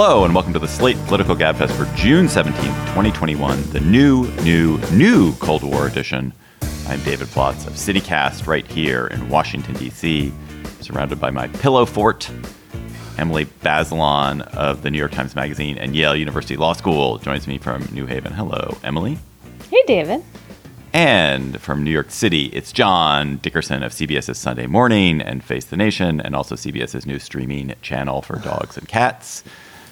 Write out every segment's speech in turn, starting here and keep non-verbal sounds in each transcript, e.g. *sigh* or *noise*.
Hello, and welcome to the Slate Political Gabfest for June 17th, 2021, the new, new, new Cold War edition. I'm David Plotz of CityCast right here in Washington, D.C., surrounded by my pillow fort. Emily Bazelon of the New York Times Magazine and Yale University Law School joins me from New Haven. Hello, Emily. Hey, David. And from New York City, it's John Dickerson of CBS's Sunday Morning and Face the Nation, and also CBS's new streaming channel for dogs and cats.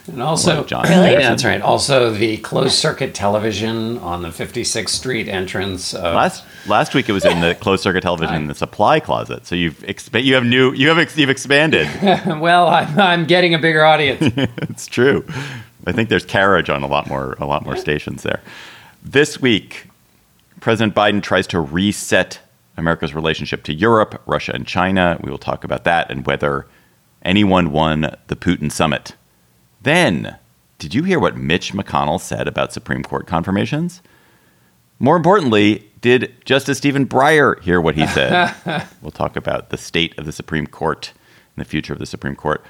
And also, John. really? Yeah, that's right. Also, the closed circuit television on the 56th Street entrance. Of, Last last week it was in the closed circuit television in the supply closet. So you've exp- you have new you have ex- you've expanded. *laughs* well, I'm, I'm getting a bigger audience. *laughs* it's true. I think there's carriage on a lot more a lot more stations there. This week, President Biden tries to reset America's relationship to Europe, Russia, and China. We will talk about that and whether anyone won the Putin summit. Then, did you hear what Mitch McConnell said about Supreme Court confirmations? More importantly, did Justice Stephen Breyer hear what he said? *laughs* we'll talk about the state of the Supreme Court and the future of the Supreme Court.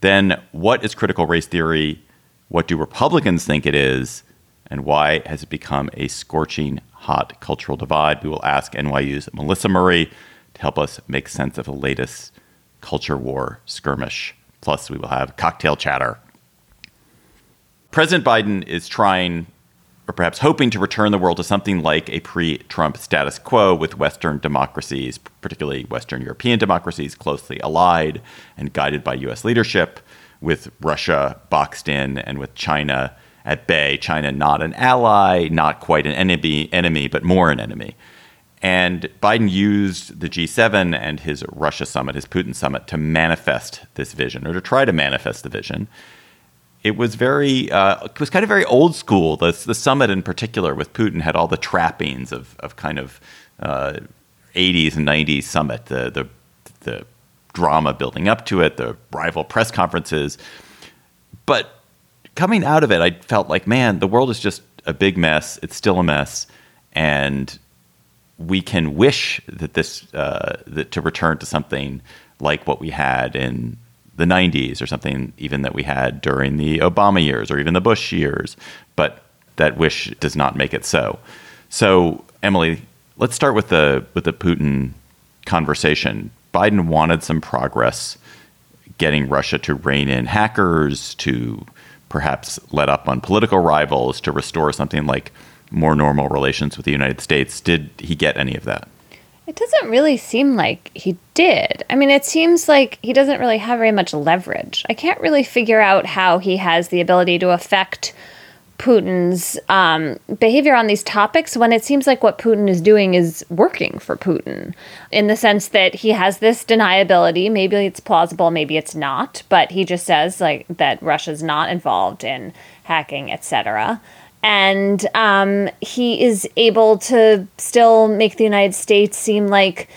Then, what is critical race theory? What do Republicans think it is? And why has it become a scorching hot cultural divide? We will ask NYU's Melissa Murray to help us make sense of the latest culture war skirmish. Plus, we will have cocktail chatter. President Biden is trying, or perhaps hoping, to return the world to something like a pre Trump status quo with Western democracies, particularly Western European democracies, closely allied and guided by U.S. leadership, with Russia boxed in and with China at bay. China not an ally, not quite an enemy, enemy but more an enemy. And Biden used the G7 and his Russia summit, his Putin summit, to manifest this vision or to try to manifest the vision it was very uh, it was kind of very old school. The, the summit in particular with Putin had all the trappings of, of kind of uh, 80s and 90s summit, the, the the drama building up to it, the rival press conferences. But coming out of it, I felt like, man, the world is just a big mess. It's still a mess, and we can wish that this uh, that to return to something like what we had in the 90s or something even that we had during the Obama years or even the Bush years, but that wish does not make it so. So, Emily, let's start with the with the Putin conversation. Biden wanted some progress getting Russia to rein in hackers, to perhaps let up on political rivals, to restore something like more normal relations with the United States. Did he get any of that? It doesn't really seem like he did. I mean, it seems like he doesn't really have very much leverage. I can't really figure out how he has the ability to affect Putin's um, behavior on these topics when it seems like what Putin is doing is working for Putin in the sense that he has this deniability. Maybe it's plausible, maybe it's not, but he just says like that Russia's not involved in hacking, etc and um, he is able to still make the United States seem like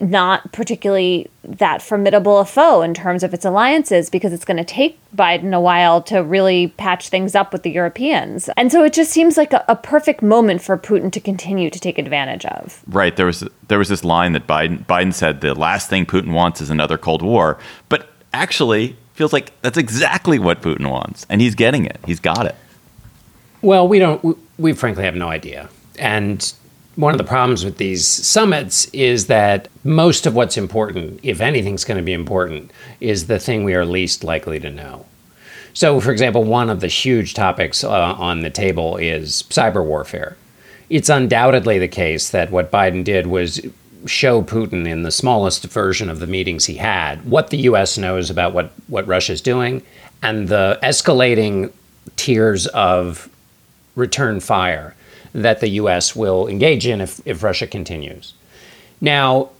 not particularly that formidable a foe in terms of its alliances because it's going to take Biden a while to really patch things up with the Europeans. And so it just seems like a, a, perfect moment for Putin to continue to take advantage of. Right. There was there was this line that Biden Biden said the last thing Putin wants is another Cold War, but actually feels like that's exactly what Putin wants and he's getting it. He's got it. Well, we don't. We, we, frankly have no idea, and one of the problems with these summits is that most of what's important, if anything's going to be important, is the thing we are least likely to know. So, for example, one of the huge topics uh, on the table is cyber warfare. It's undoubtedly the case that what Biden did was show Putin in the smallest version of the meetings he had what the U.S. knows about what, what Russia's doing and the escalating tiers of return fire that the U.S. will engage in if, if Russia continues. Now,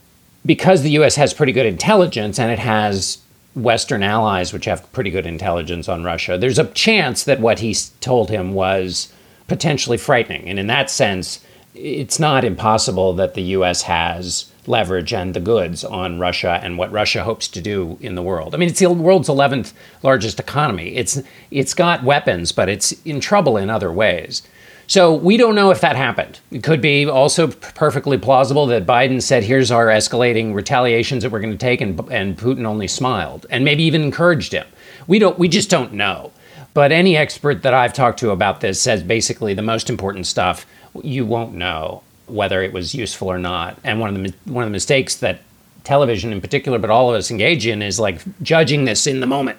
because the U.S. has pretty good intelligence and it has Western allies which have pretty good intelligence on Russia, there's a chance that what he told him was potentially frightening. And in that sense, it's not impossible that the U.S. has leverage and the goods on Russia and what Russia hopes to do in the world. I mean, it's the world's 11th largest economy. It's it's got weapons, but it's in trouble in other ways. So we don't know if that happened. It could be also perfectly plausible that Biden said, "Here's our escalating retaliations that we're going to take," and and Putin only smiled and maybe even encouraged him. We don't. We just don't know. But any expert that I've talked to about this says basically the most important stuff you won't know whether it was useful or not. And one of the one of the mistakes that television in particular, but all of us engage in, is like judging this in the moment.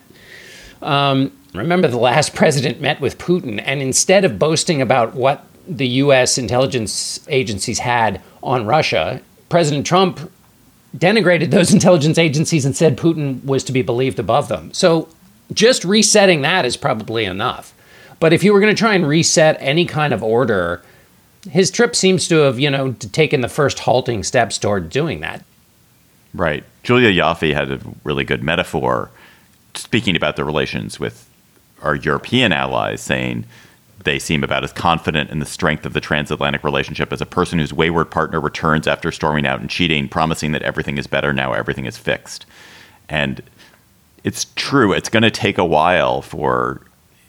Um, remember, the last president met with Putin, and instead of boasting about what the U.S. intelligence agencies had on Russia, President Trump denigrated those *laughs* intelligence agencies and said Putin was to be believed above them. So just resetting that is probably enough. But if you were going to try and reset any kind of order, his trip seems to have, you know, taken the first halting steps toward doing that. Right. Julia Ioffe had a really good metaphor speaking about the relations with our European allies, saying they seem about as confident in the strength of the transatlantic relationship as a person whose wayward partner returns after storming out and cheating, promising that everything is better now, everything is fixed. And it's true, it's going to take a while for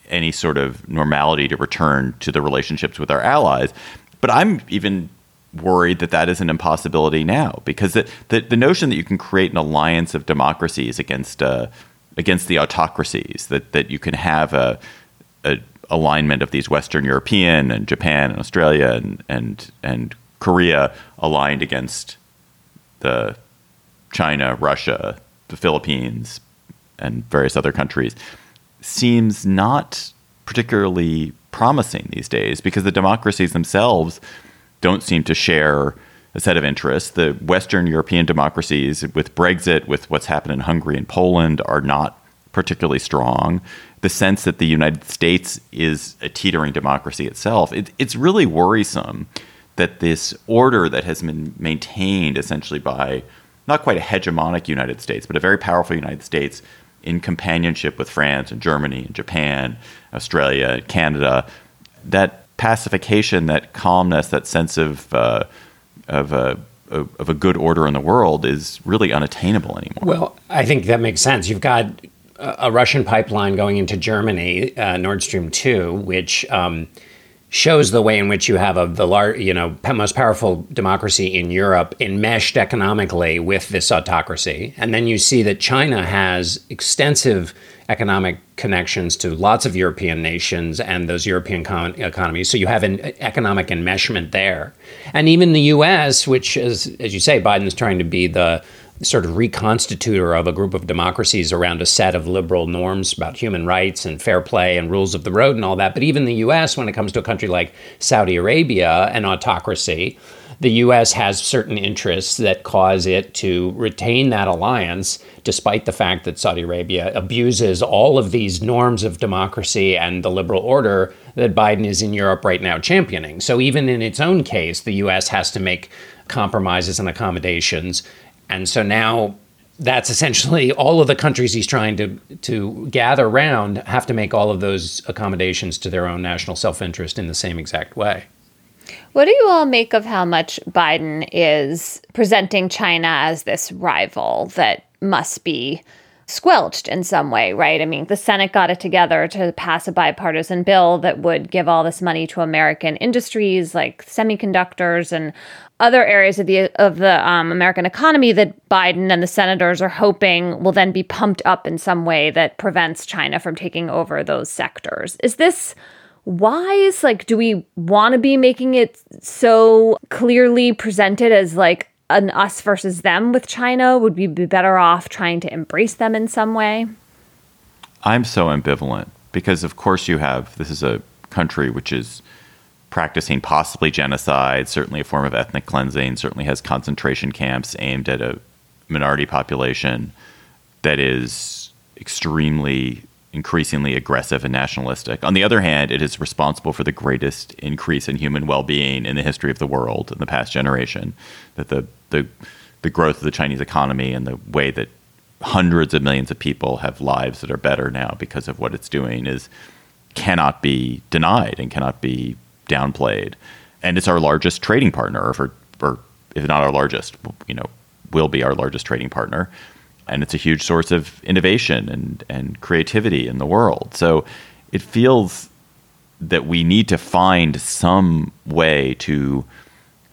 any sort of normality to return to the relationships with our allies. But I'm even worried that that is an impossibility now because the, the, the notion that you can create an alliance of democracies against uh, against the autocracies that that you can have a, a alignment of these Western European and Japan and Australia and and and Korea aligned against the China, Russia, the Philippines, and various other countries seems not particularly promising these days because the democracies themselves don't seem to share a set of interests. The Western European democracies, with Brexit, with what's happened in Hungary and Poland, are not particularly strong. The sense that the United States is a teetering democracy itself, it, it's really worrisome that this order that has been maintained essentially by not quite a hegemonic United States, but a very powerful United States in companionship with France and Germany and Japan, Australia, Canada, that pacification, that calmness, that sense of uh, of a of a good order in the world is really unattainable anymore. Well, I think that makes sense. You've got a Russian pipeline going into Germany, uh, Nord Stream two, which um, shows the way in which you have a, the lar- you know most powerful democracy in Europe enmeshed economically with this autocracy, and then you see that China has extensive economic connections to lots of European nations and those European con- economies. So you have an economic enmeshment there, and even the U.S., which is as you say, Biden is trying to be the sort of reconstitutor of a group of democracies around a set of liberal norms about human rights and fair play and rules of the road and all that. But even the US, when it comes to a country like Saudi Arabia, an autocracy, the US has certain interests that cause it to retain that alliance, despite the fact that Saudi Arabia abuses all of these norms of democracy and the liberal order that Biden is in Europe right now championing. So even in its own case, the US has to make compromises and accommodations and so now that's essentially all of the countries he's trying to to gather around have to make all of those accommodations to their own national self-interest in the same exact way. What do you all make of how much Biden is presenting China as this rival that must be squelched in some way, right? I mean, the Senate got it together to pass a bipartisan bill that would give all this money to American industries like semiconductors and other areas of the of the um, American economy that Biden and the senators are hoping will then be pumped up in some way that prevents China from taking over those sectors. Is this wise? Like, do we want to be making it so clearly presented as like an us versus them with China? Would we be better off trying to embrace them in some way? I'm so ambivalent because, of course, you have this is a country which is practicing possibly genocide, certainly a form of ethnic cleansing, certainly has concentration camps aimed at a minority population that is extremely increasingly aggressive and nationalistic. On the other hand, it is responsible for the greatest increase in human well-being in the history of the world in the past generation. That the the the growth of the Chinese economy and the way that hundreds of millions of people have lives that are better now because of what it's doing is cannot be denied and cannot be downplayed. And it's our largest trading partner, or, or if not our largest, you know, will be our largest trading partner. And it's a huge source of innovation and, and creativity in the world. So it feels that we need to find some way to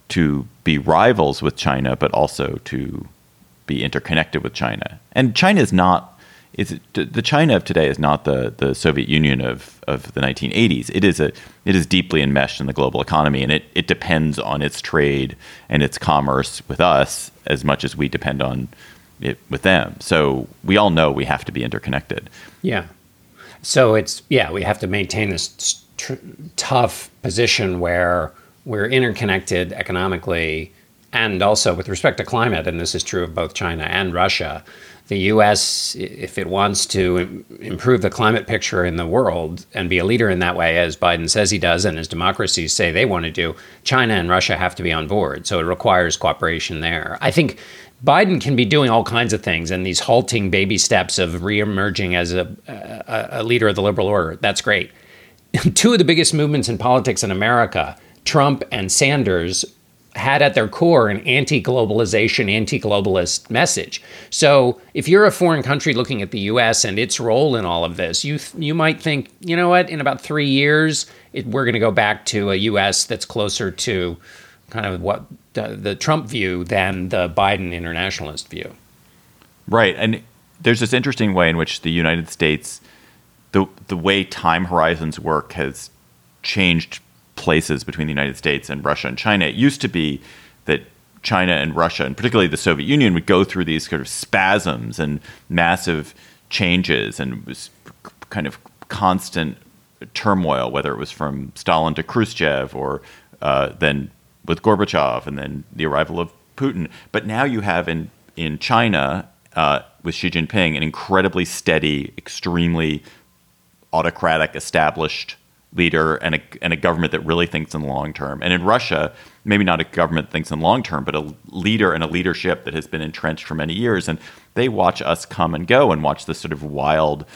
to be rivals with China, but also to be interconnected with China. And China is not is the China of today is not the the Soviet Union of of the 1980s. It is a it is deeply enmeshed in the global economy, and it it depends on its trade and its commerce with us as much as we depend on it with them. So we all know we have to be interconnected. Yeah. So it's yeah we have to maintain this tough position where we're interconnected economically and also with respect to climate, and this is true of both China and Russia the U.S., if it wants to improve the climate picture in the world and be a leader in that way, as Biden says he does, and as democracies say they want to do, China and Russia have to be on board. So it requires cooperation there. I think Biden can be doing all kinds of things, and these halting baby steps of reemerging as a, a, a leader of the liberal order. That's great. *laughs* Two of the biggest movements in politics in America, Trump and Sanders, had at their core an anti globalization, anti globalist message. So if you're a foreign country looking at the US and its role in all of this, you, th- you might think, you know what, in about three years, it, we're going to go back to a US that's closer to kind of what the, the Trump view than the Biden internationalist view. Right. And there's this interesting way in which the United States, the, the way time horizons work has changed places between the United States and Russia and China. It used to be that China and Russia, and particularly the Soviet Union, would go through these sort of spasms and massive changes and was kind of constant turmoil, whether it was from Stalin to Khrushchev or uh, then with Gorbachev and then the arrival of Putin. But now you have in in China uh, with Xi Jinping an incredibly steady, extremely autocratic, established leader and a, and a government that really thinks in the long term. And in Russia, maybe not a government that thinks in the long term, but a leader and a leadership that has been entrenched for many years. And they watch us come and go and watch the sort of wild,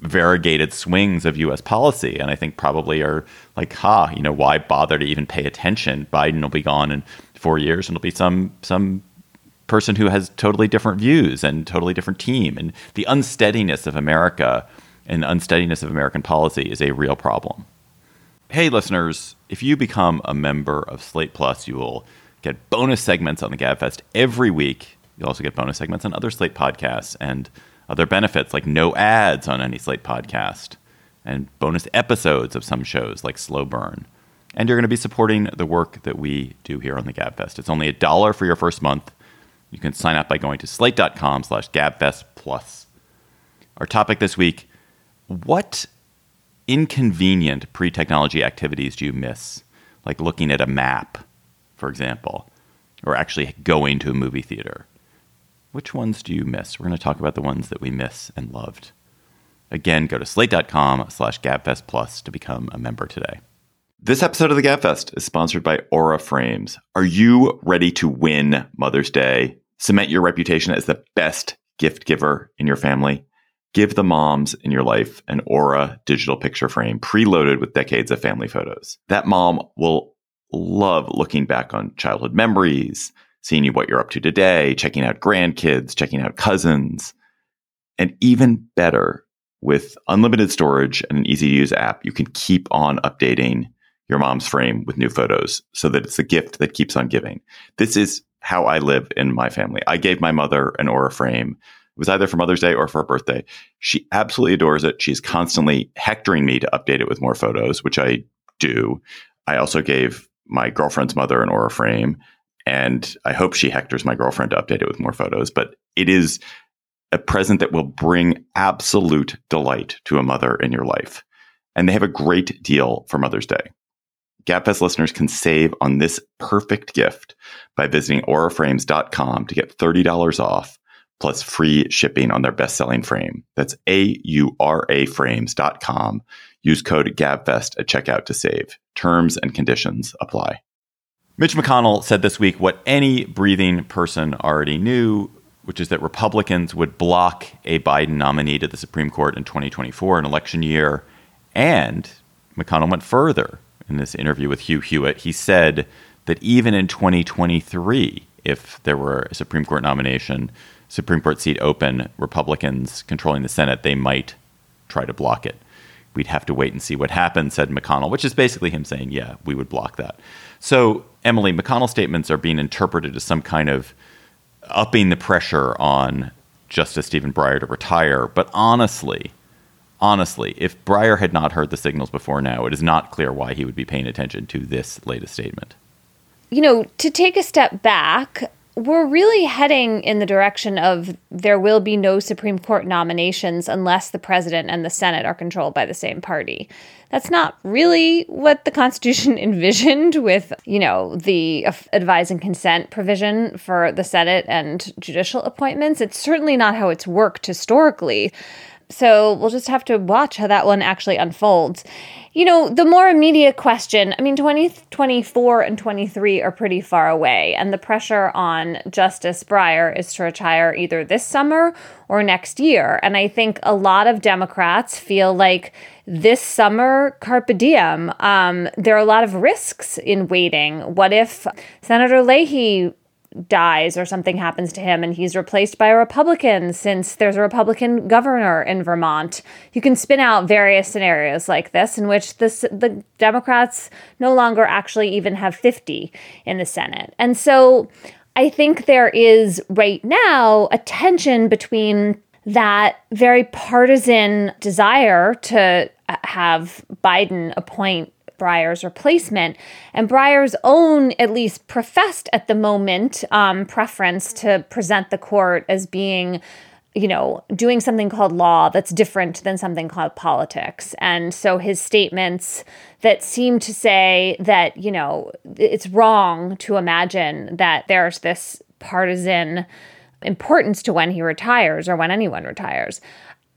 variegated swings of U.S. policy. And I think probably are like, ha, you know, why bother to even pay attention? Biden will be gone in four years, and it'll be some some person who has totally different views and totally different team. And the unsteadiness of America and unsteadiness of American policy is a real problem. Hey, listeners, if you become a member of Slate Plus, you will get bonus segments on the GabFest every week. You'll also get bonus segments on other Slate podcasts and other benefits like no ads on any Slate podcast and bonus episodes of some shows like Slow Burn. And you're going to be supporting the work that we do here on the GabFest. It's only a dollar for your first month. You can sign up by going to slate.com slash GabFest Plus. Our topic this week what inconvenient pre technology activities do you miss? Like looking at a map, for example, or actually going to a movie theater. Which ones do you miss? We're going to talk about the ones that we miss and loved. Again, go to slate.com slash gabfest plus to become a member today. This episode of the Gabfest is sponsored by Aura Frames. Are you ready to win Mother's Day? Cement your reputation as the best gift giver in your family? Give the moms in your life an Aura digital picture frame preloaded with decades of family photos. That mom will love looking back on childhood memories, seeing you what you're up to today, checking out grandkids, checking out cousins. And even better, with unlimited storage and an easy to use app, you can keep on updating your mom's frame with new photos so that it's a gift that keeps on giving. This is how I live in my family. I gave my mother an Aura frame It was either for Mother's Day or for her birthday. She absolutely adores it. She's constantly hectoring me to update it with more photos, which I do. I also gave my girlfriend's mother an Aura frame, and I hope she hectors my girlfriend to update it with more photos. But it is a present that will bring absolute delight to a mother in your life. And they have a great deal for Mother's Day. GabFest listeners can save on this perfect gift by visiting auraframes.com to get $30 off plus free shipping on their best-selling frame. That's A-U-R-A frames.com. Use code GABFEST at checkout to save. Terms and conditions apply. Mitch McConnell said this week what any breathing person already knew, which is that Republicans would block a Biden nominee to the Supreme Court in 2024, an election year. And McConnell went further in this interview with Hugh Hewitt. He said that even in 2023, if there were a Supreme Court nomination, Supreme Court seat open, Republicans controlling the Senate, they might try to block it. We'd have to wait and see what happens, said McConnell, which is basically him saying, yeah, we would block that. So, Emily, McConnell's statements are being interpreted as some kind of upping the pressure on Justice Stephen Breyer to retire. But honestly, honestly, if Breyer had not heard the signals before now, it is not clear why he would be paying attention to this latest statement. You know, to take a step back, we're really heading in the direction of there will be no Supreme Court nominations unless the president and the Senate are controlled by the same party. That's not really what the Constitution *laughs* envisioned with, you know, the advise and consent provision for the Senate and judicial appointments. It's certainly not how it's worked historically. So we'll just have to watch how that one actually unfolds. You know, the more immediate question I mean, 2024 and 23 are pretty far away, and the pressure on Justice Breyer is to retire either this summer or next year. And I think a lot of Democrats feel like this summer, carpe diem, um, there are a lot of risks in waiting. What if Senator Leahy dies or something happens to him and he's replaced by a Republican since there's a Republican governor in Vermont. You can spin out various scenarios like this in which this, the Democrats no longer actually even have 50 in the Senate. And so I think there is right now a tension between that very partisan desire to uh, have Biden appoint Breyer's replacement. And Breyer's own, at least professed at the moment, um, preference to present the court as being you know, doing something called law that's different than something called politics. And so his statements that seem to say that, you know, it's wrong to imagine that there's this partisan importance to when he retires or when anyone retires.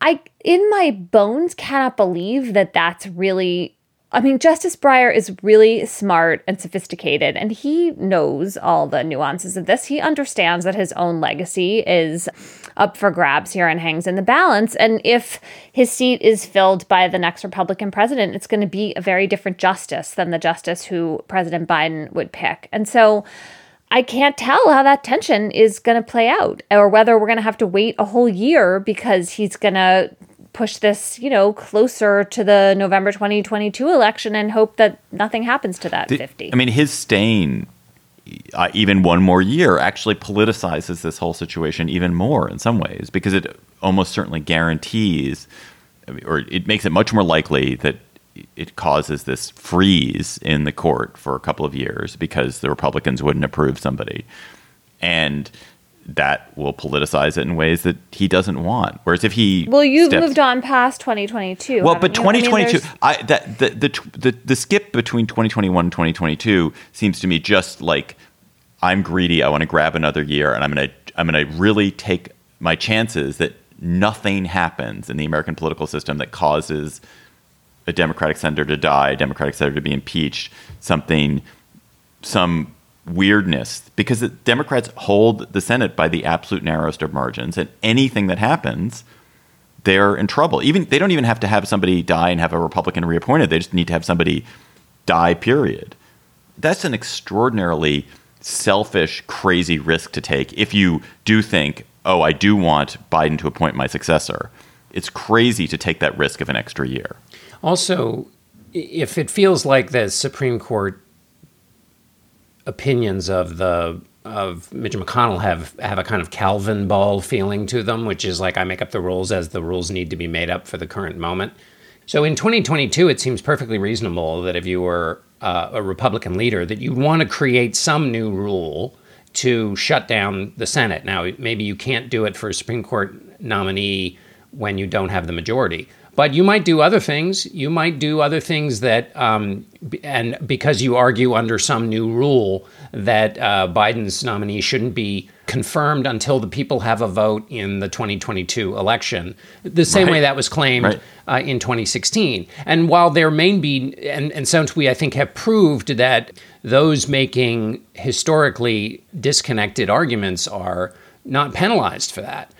I, in my bones, cannot believe that that's really I mean, Justice Breyer is really smart and sophisticated, and he knows all the nuances of this. He understands that his own legacy is up for grabs here and hangs in the balance. And if his seat is filled by the next Republican president, it's going to be a very different justice than the justice who President Biden would pick. And so I can't tell how that tension is going to play out, or whether we're going to have to wait a whole year because he's going to push this, you know, closer to the November 2022 election and hope that nothing happens to that the, 50. I mean, his staying uh, even one more year actually politicizes this whole situation even more in some ways because it almost certainly guarantees or it makes it much more likely that it causes this freeze in the court for a couple of years because the Republicans wouldn't approve somebody. And that will politicize it in ways that he doesn't want. Whereas if he well, you've steps, moved on past 2022. Well, but 2022, I, mean, I, that the, the the the skip between 2021 and 2022 seems to me just like I'm greedy. I want to grab another year, and I'm gonna I'm gonna really take my chances that nothing happens in the American political system that causes a Democratic senator to die, a Democratic senator to be impeached, something some weirdness because the Democrats hold the Senate by the absolute narrowest of margins, and anything that happens, they're in trouble. Even they don't even have to have somebody die and have a Republican reappointed. They just need to have somebody die. Period. That's an extraordinarily selfish, crazy risk to take if you do think, oh, I do want Biden to appoint my successor. It's crazy to take that risk of an extra year. Also, if it feels like the Supreme Court opinions of the of Mitch McConnell have have a kind of Calvinball feeling to them, which is like I make up the rules as the rules need to be made up for the current moment. So in 2022, it seems perfectly reasonable that if you were uh, a Republican leader, that you'd want to create some new rule to shut down the Senate. Now, maybe you can't do it for a Supreme Court nominee when you don't have the majority. But you might do other things. You might do other things that, um, and because you argue under some new rule that uh, Biden's nominee shouldn't be confirmed until the people have a vote in the 2022 election, the same Right. way that was claimed Right. uh, in 2016. And while there may be, and, and since we, I think, have proved that those making historically disconnected arguments are not penalized for that.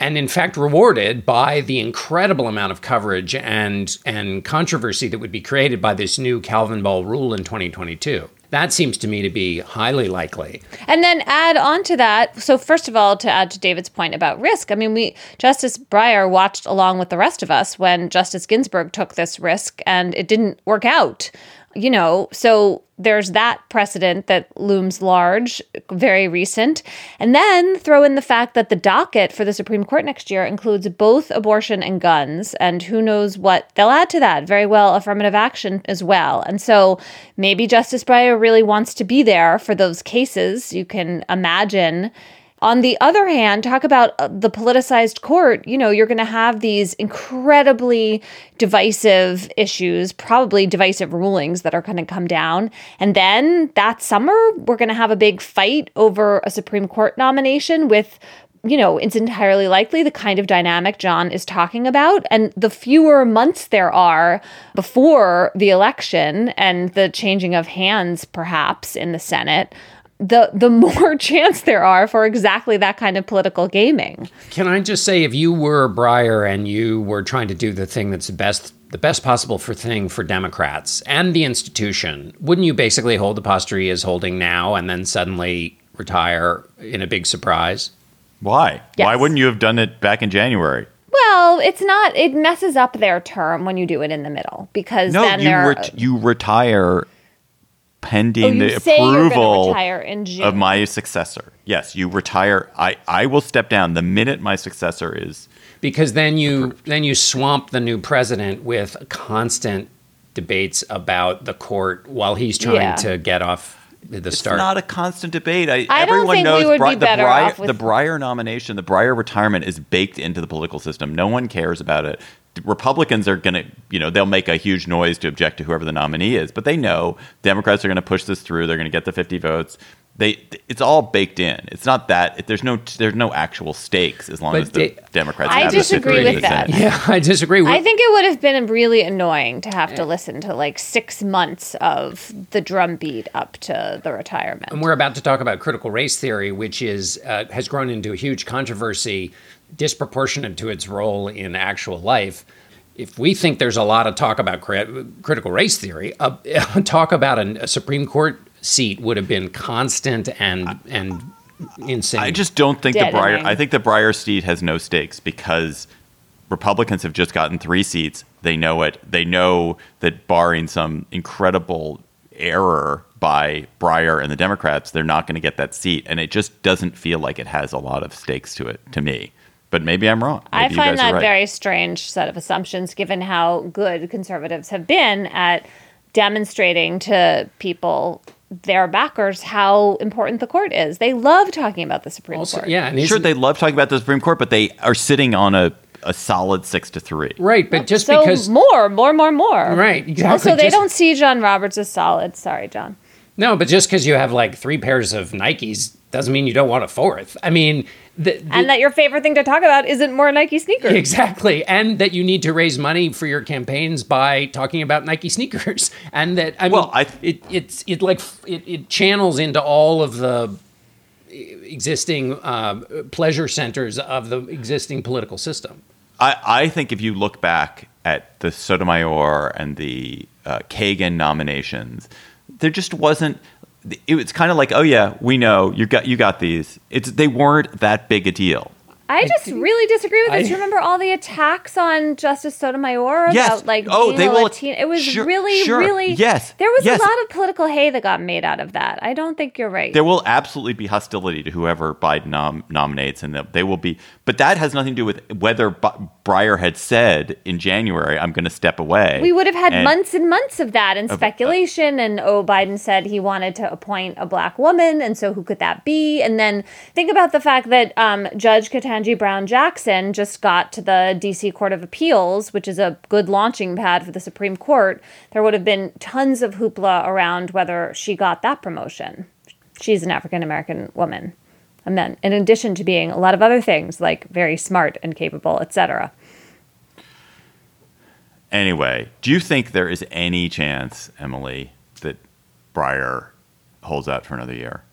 And in fact, rewarded by the incredible amount of coverage and, and controversy that would be created by this new Calvinball rule in 2022. That seems to me to be highly likely. And then add on to that. So first of all, to add to David's point about risk, I mean, we Justice Breyer watched along with the rest of us when Justice Ginsburg took this risk, and it didn't work out. You know, so there's that precedent that looms large, very recent. And then throw in the fact that the docket for the Supreme Court next year includes both abortion and guns, and who knows what they'll add to that. Very well, affirmative action as well. And so maybe Justice Breyer really wants to be there for those cases. You can imagine. On the other hand, talk about uh, the politicized court. You know, you're going to have these incredibly divisive issues, probably divisive rulings that are going to come down. And then that summer, we're going to have a big fight over a Supreme Court nomination with you know, it's entirely likely the kind of dynamic John is talking about. And the fewer months there are before the election and the changing of hands, perhaps, in the Senate, the the more *laughs* chance there are for exactly that kind of political gaming. Can I just say, if you were Breyer and you were trying to do the thing that's the best, the best possible for thing for Democrats and the institution, wouldn't you basically hold the posture he is holding now and then suddenly retire in a big surprise? Why? Yes. Why wouldn't you have done it back in January? Well, it's not. It messes up their term when you do it in the middle because No, then you ret- you retire pending Oh, the say you're gonna approval retire in June. of my successor. Yes, you retire. I, I will step down the minute my successor is. Because then you then you swamp the new president with constant debates about the court while he's trying Yeah. to get off the It's start. It's not a constant debate. I, I don't everyone think we knows would Bri- be the, better Breyer, off with- the Breyer nomination, the Breyer retirement is baked into the political system. No one cares about it. Republicans are going to, you know, they'll make a huge noise to object to whoever the nominee is, but they know Democrats are going to push this through. They're going to get the 50 votes. They, it's all baked in. It's not that there's no there's no actual stakes as long But as the they- Democrats. I have disagree with that. Yeah, *laughs* I disagree. with I think it would have been really annoying to have to listen to like six months of the drumbeat up to the retirement. And we're about to talk about critical race theory, which is uh, has grown into a huge controversy, disproportionate to its role in actual life. If we think there's a lot of talk about cri- critical race theory, uh, *laughs* talk about an, a Supreme Court seat would have been constant and and insane. I just don't think the Deadening. Breyer. I think the Breyer seat has no stakes because Republicans have just gotten three seats. They know it. They know that barring some incredible error by Breyer and the Democrats, they're not going to get that seat, and it just doesn't feel like it has a lot of stakes to it to me. But maybe I'm wrong. I Maybe you find that right. very strange set of assumptions given how good conservatives have been at demonstrating to people their backers how important the court is. They love talking about the Supreme also, Court. yeah, and Sure, they love talking about the Supreme Court, but they are sitting on a, a solid six to three. right, but just so because more, more, more, more. Right, exactly. So they Just- don't see John Roberts as solid. Sorry, John. No, but just because you have like three pairs of Nikes doesn't mean you don't want a fourth. I mean, the, the- And that your favorite thing to talk about isn't more Nike sneakers. *laughs* Exactly, and that you need to raise money for your campaigns by talking about Nike sneakers, *laughs* and that I mean, Well, I- it it's it like it, it channels into all of the existing um, pleasure centers of the existing political system. I, I think if you look back at the Sotomayor and the uh, Kagan nominations, there just wasn't. It was kind of like, oh yeah, we know you got you got these. It's they weren't that big a deal. I just really disagree with this. I- you remember all the attacks on Justice Sotomayor Yes. about like Oh, being they a will- Latina? It was sure- really, sure. really Yes. There was Yes. a lot of political hay that got made out of that. I don't think you're right. There will absolutely be hostility to whoever Biden nom- nominates, and they will be. But that has nothing to do with whether B- Breyer had said in January, "I'm going to step away." we would have had And- months and months of that and speculation. and oh, Biden said he wanted to appoint a black woman, and so who could that be? And then think about the fact that um, Judge Ketanji Brown Jackson just got to the D.C. Court of Appeals, which is a good launching pad for the Supreme Court. There would have been tons of hoopla around whether she got that promotion. She's an African American woman. And then, in addition to being a lot of other things like very smart and capable, etc. Anyway, do you think there is any chance, Emily, that Breyer holds out for another year?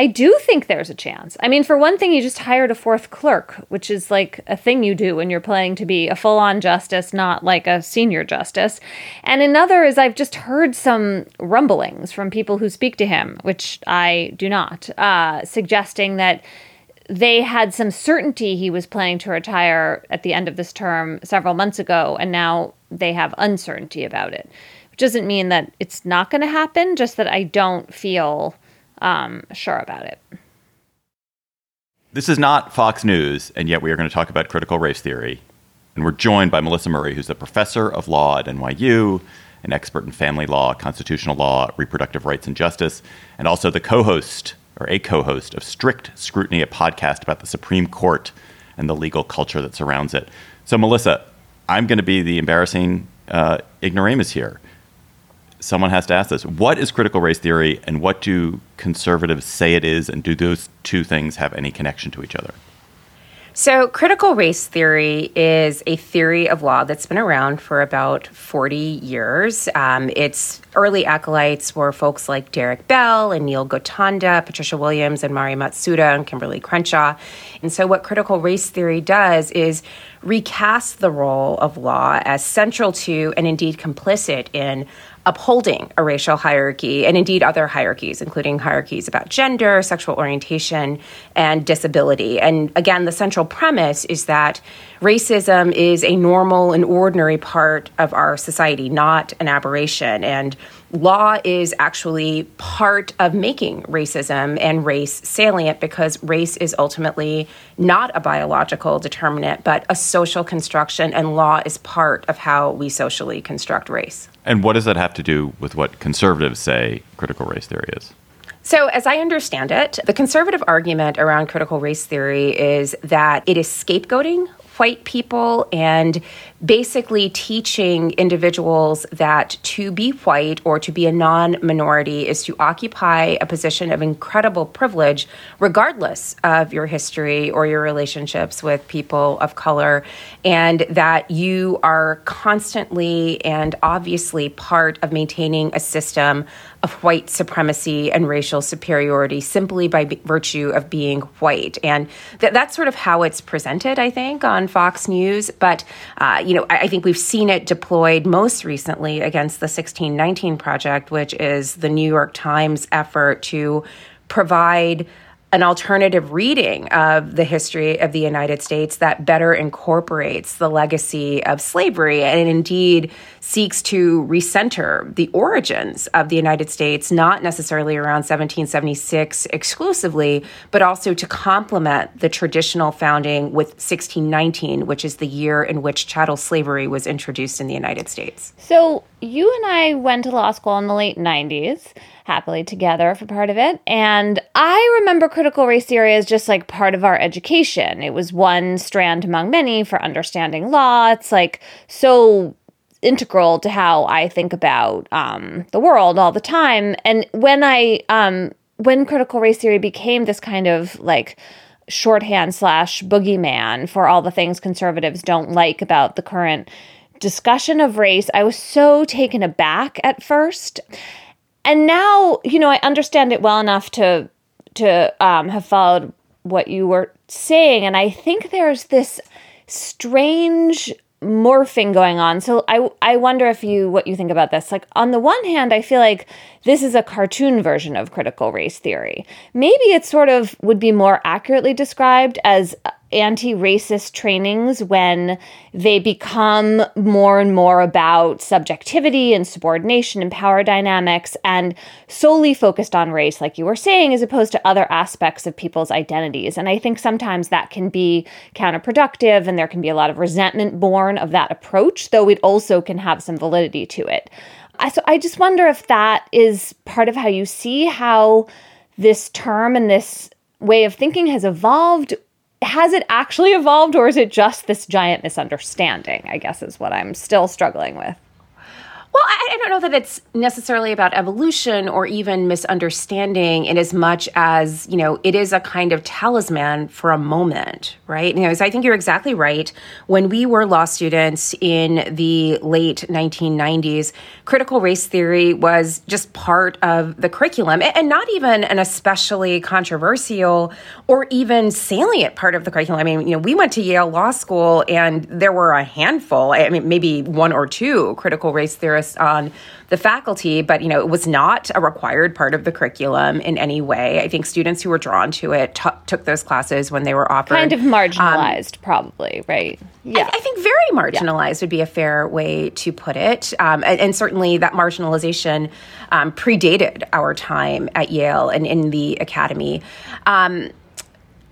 I do think there's a chance. I mean, for one thing, you just hired a fourth clerk, which is like a thing you do when you're planning to be a full on justice, not like a senior justice. And another is I've just heard some rumblings from people who speak to him, which I do not, uh, suggesting that they had some certainty he was planning to retire at the end of this term several months ago, and now they have uncertainty about it. Which doesn't mean that it's not going to happen, just that I don't feel um, sure about it. This is not Fox News, and yet we are going to talk about critical race theory. And we're joined by Melissa Murray, who's a professor of law at NYU, an expert in family law, constitutional law, reproductive rights, and justice, and also the co host or a co host of Strict Scrutiny, a podcast about the Supreme Court and the legal culture that surrounds it. So, Melissa, I'm going to be the embarrassing uh, ignoramus here. Someone has to ask this. What is critical race theory, and what do conservatives say it is, and do those two things have any connection to each other? So, critical race theory is a theory of law that's been around for about 40 years. Um, its early acolytes were folks like Derek Bell and Neil Gotanda, Patricia Williams, and Mari Matsuda and Kimberlé Crenshaw. And so, what critical race theory does is recast the role of law as central to and indeed complicit in upholding a racial hierarchy and indeed other hierarchies, including hierarchies about gender, sexual orientation, and disability. And again, the central premise is that racism is a normal and ordinary part of our society, not an aberration. And law is actually part of making racism and race salient because race is ultimately not a biological determinant, but a social construction, and law is part of how we socially construct race. And what does that have to do with what conservatives say critical race theory is? So, as I understand it, the conservative argument around critical race theory is that it is scapegoating white people and basically teaching individuals that to be white or to be a non minority is to occupy a position of incredible privilege, regardless of your history or your relationships with people of color, and that you are constantly and obviously part of maintaining a system of white supremacy and racial superiority simply by b- virtue of being white. And th- that's sort of how it's presented, I think, on Fox News. But, uh, you know, I-, I think we've seen it deployed most recently against the 1619 Project, which is the New York Times effort to provide an alternative reading of the history of the United States that better incorporates the legacy of slavery. And indeed seeks to recenter the origins of the United States, not necessarily around 1776 exclusively, but also to complement the traditional founding with 1619, which is the year in which chattel slavery was introduced in the United States. So, you and I went to law school in the late 90s, happily together for part of it. And I remember critical race theory as just like part of our education. It was one strand among many for understanding law. It's like so integral to how I think about um, the world all the time. And when I, um, when critical race theory became this kind of like, shorthand slash boogeyman for all the things conservatives don't like about the current discussion of race, I was so taken aback at first. And now, you know, I understand it well enough to to um, have followed what you were saying, and I think there's this strange morphing going on. So I I wonder if you what you think about this. Like on the one hand, I feel like this is a cartoon version of critical race theory. Maybe it sort of would be more accurately described as anti racist trainings when they become more and more about subjectivity and subordination and power dynamics and solely focused on race, like you were saying, as opposed to other aspects of people's identities. And I think sometimes that can be counterproductive and there can be a lot of resentment born of that approach, though it also can have some validity to it. So I just wonder if that is part of how you see how this term and this way of thinking has evolved has it actually evolved or is it just this giant misunderstanding i guess is what i'm still struggling with well, I, I, don't know that it's necessarily about evolution or even misunderstanding in as much as, you know, it is a kind of talisman for a moment, right? You know, so I think you're exactly right. When we were law students in the late 1990s, critical race theory was just part of the curriculum and not even an especially controversial or even salient part of the curriculum. I mean, you know, we went to Yale Law School and there were a handful, I mean, maybe one or two critical race theorists on the faculty, but you know, it was not a required part of the curriculum in any way. I think students who were drawn to it t- took those classes when they were offered. Kind of marginalized, um, probably, right? Yeah, I, I, think very marginalized yeah. would be a fair way to put it, um, and, and, certainly that marginalization um, predated our time at Yale and in the academy. Um,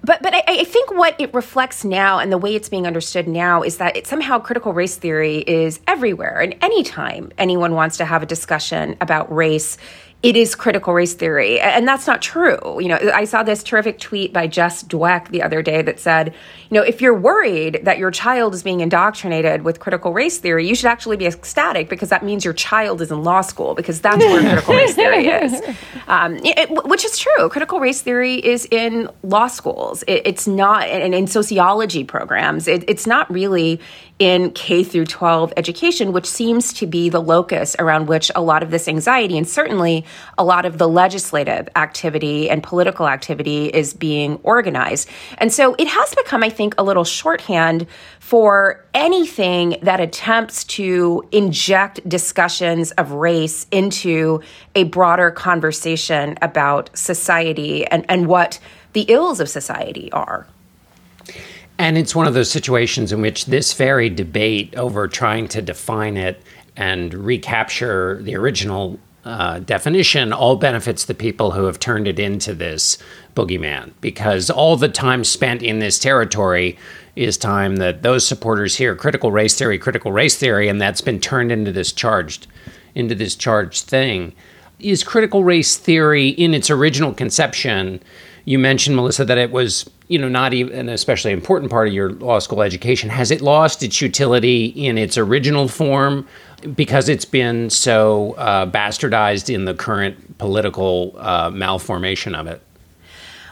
but but I, I, think what it reflects now and the way it's being understood now is that it, somehow critical race theory is everywhere. And anytime anyone wants to have a discussion about race it is critical race theory. And that's not true. You know, I saw this terrific tweet by Jess Dweck the other day that said, you know, if you're worried that your child is being indoctrinated with critical race theory, you should actually be ecstatic because that means your child is in law school because that's where *laughs* critical race theory is. Um, it, which is true. Critical race theory is in law schools. It, it's not, and in sociology programs. It, it's not really in K through 12 education, which seems to be the locus around which a lot of this anxiety and certainly a lot of the legislative activity and political activity is being organized. And so it has become, I think, a little shorthand for anything that attempts to inject discussions of race into a broader conversation about society and, and what the ills of society are. And it's one of those situations in which this very debate over trying to define it and recapture the original uh, definition all benefits the people who have turned it into this boogeyman because all the time spent in this territory is time that those supporters hear critical race theory, critical race theory, and that's been turned into this charged into this charged thing. Is critical race theory in its original conception? You mentioned Melissa that it was you know, not even an especially important part of your law school education. Has it lost its utility in its original form because it's been so uh, bastardized in the current political uh, malformation of it?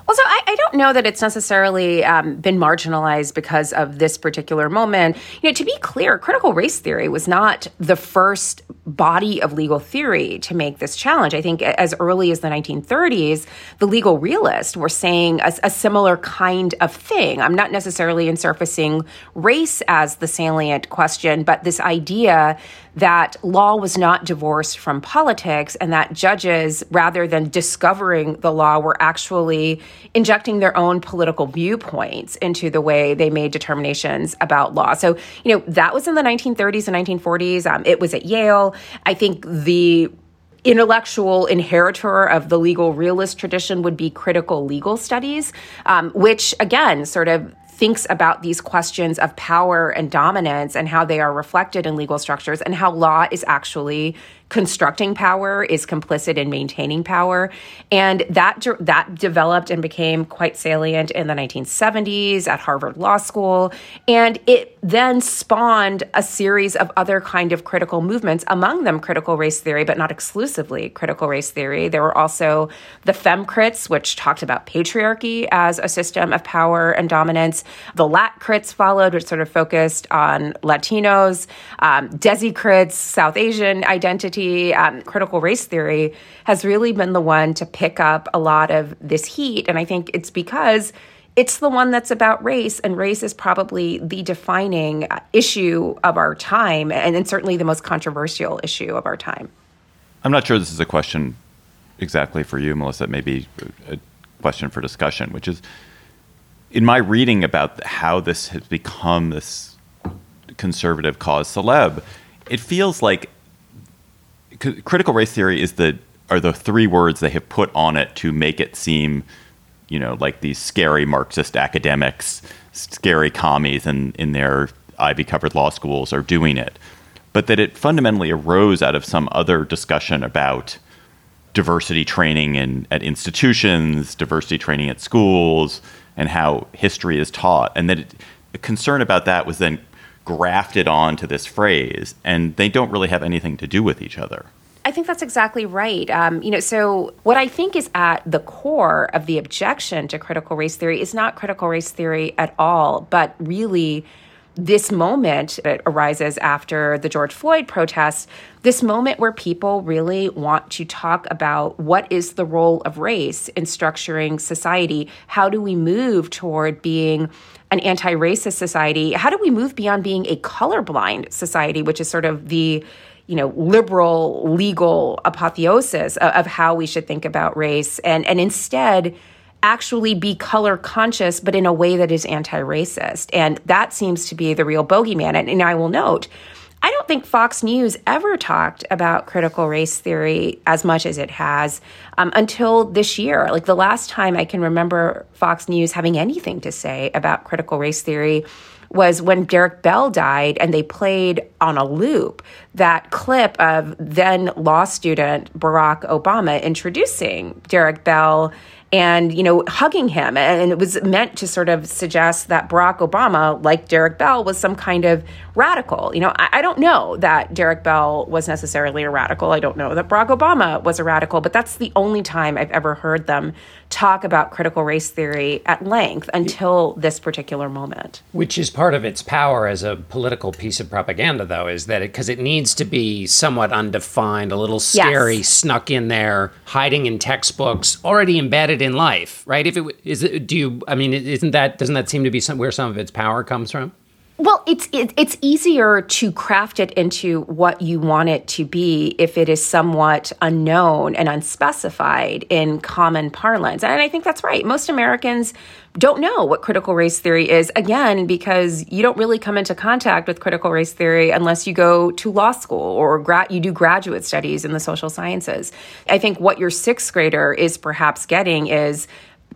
Well, so I, I, don't know that it's necessarily um, been marginalized because of this particular moment. You know, to be clear, critical race theory was not the first body of legal theory to make this challenge. I think as early as the 1930s, the legal realists were saying a, a similar kind of thing. I'm not necessarily in surfacing race as the salient question, but this idea that law was not divorced from politics and that judges, rather than discovering the law, were actually injecting their own political viewpoints into the way they made determinations about law. So, you know, that was in the 1930s and 1940s. Um, it was at Yale. I think the intellectual inheritor of the legal realist tradition would be critical legal studies, um, which again sort of thinks about these questions of power and dominance and how they are reflected in legal structures and how law is actually constructing power is complicit in maintaining power. And that that developed and became quite salient in the 1970s at Harvard Law School. And it then spawned a series of other kind of critical movements among them critical race theory but not exclusively critical race theory. There were also the femcrits which talked about patriarchy as a system of power and dominance. The latcrits followed which sort of focused on latinos. Um, desicrits south asian identity um, critical race theory has really been the one to pick up a lot of this heat. And I think it's because it's the one that's about race, and race is probably the defining uh, issue of our time, and, and certainly the most controversial issue of our time. I'm not sure this is a question exactly for you, Melissa. Maybe a question for discussion, which is in my reading about how this has become this conservative cause celeb, it feels like critical race theory is the are the three words they have put on it to make it seem, you know, like these scary Marxist academics, scary commies in, in their Ivy covered law schools are doing it. But that it fundamentally arose out of some other discussion about diversity training in, at institutions, diversity training at schools, and how history is taught. And that it, a concern about that was then grafted onto this phrase, and they don't really have anything to do with each other. I think that's exactly right. Um, you know, so what I think is at the core of the objection to critical race theory is not critical race theory at all, but really this moment that arises after the George Floyd protests, this moment where people really want to talk about what is the role of race in structuring society? How do we move toward being an anti racist society? How do we move beyond being a colorblind society, which is sort of the you know liberal legal apotheosis of, of how we should think about race and and instead actually be color conscious but in a way that is anti-racist and that seems to be the real bogeyman and, and i will note I don't think Fox News ever talked about critical race theory as much as it has um, until this year. Like the last time I can remember Fox News having anything to say about critical race theory was when Derek Bell died and they played on a loop that clip of then law student Barack Obama introducing Derek Bell and you know hugging him. And it was meant to sort of suggest that barack obama like derek bell was some kind of radical. You know I, I, don't know that derek bell was necessarily a radical. I don't know that barack obama was a radical but that's the only time i've ever heard them talk about critical race theory at length until this particular moment which is part of its power as a political piece of propaganda though is that because it, it, needs to be somewhat undefined a little scary yes. snuck in there hiding in textbooks already embedded in life, right? If it is, it, do you? I mean, isn't that doesn't that seem to be some, where some of its power comes from? Well, it's it, it's easier to craft it into what you want it to be if it is somewhat unknown and unspecified in common parlance. And I think that's right. Most Americans don't know what critical race theory is again because you don't really come into contact with critical race theory unless you go to law school or gra- you do graduate studies in the social sciences. I think what your 6th grader is perhaps getting is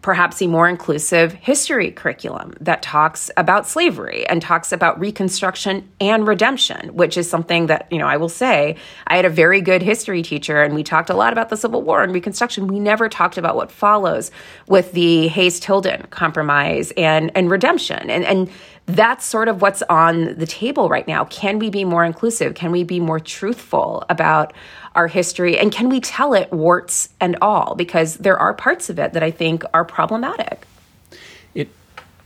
perhaps a more inclusive history curriculum that talks about slavery and talks about reconstruction and redemption which is something that you know i will say i had a very good history teacher and we talked a lot about the civil war and reconstruction. We never talked about what follows with the hayes-tilden compromise and and redemption. And and that's sort of what's on the table right now. Can we be more inclusive? Can we be more truthful about our history? And can we tell it warts and all? Because there are parts of it that I think are problematic. It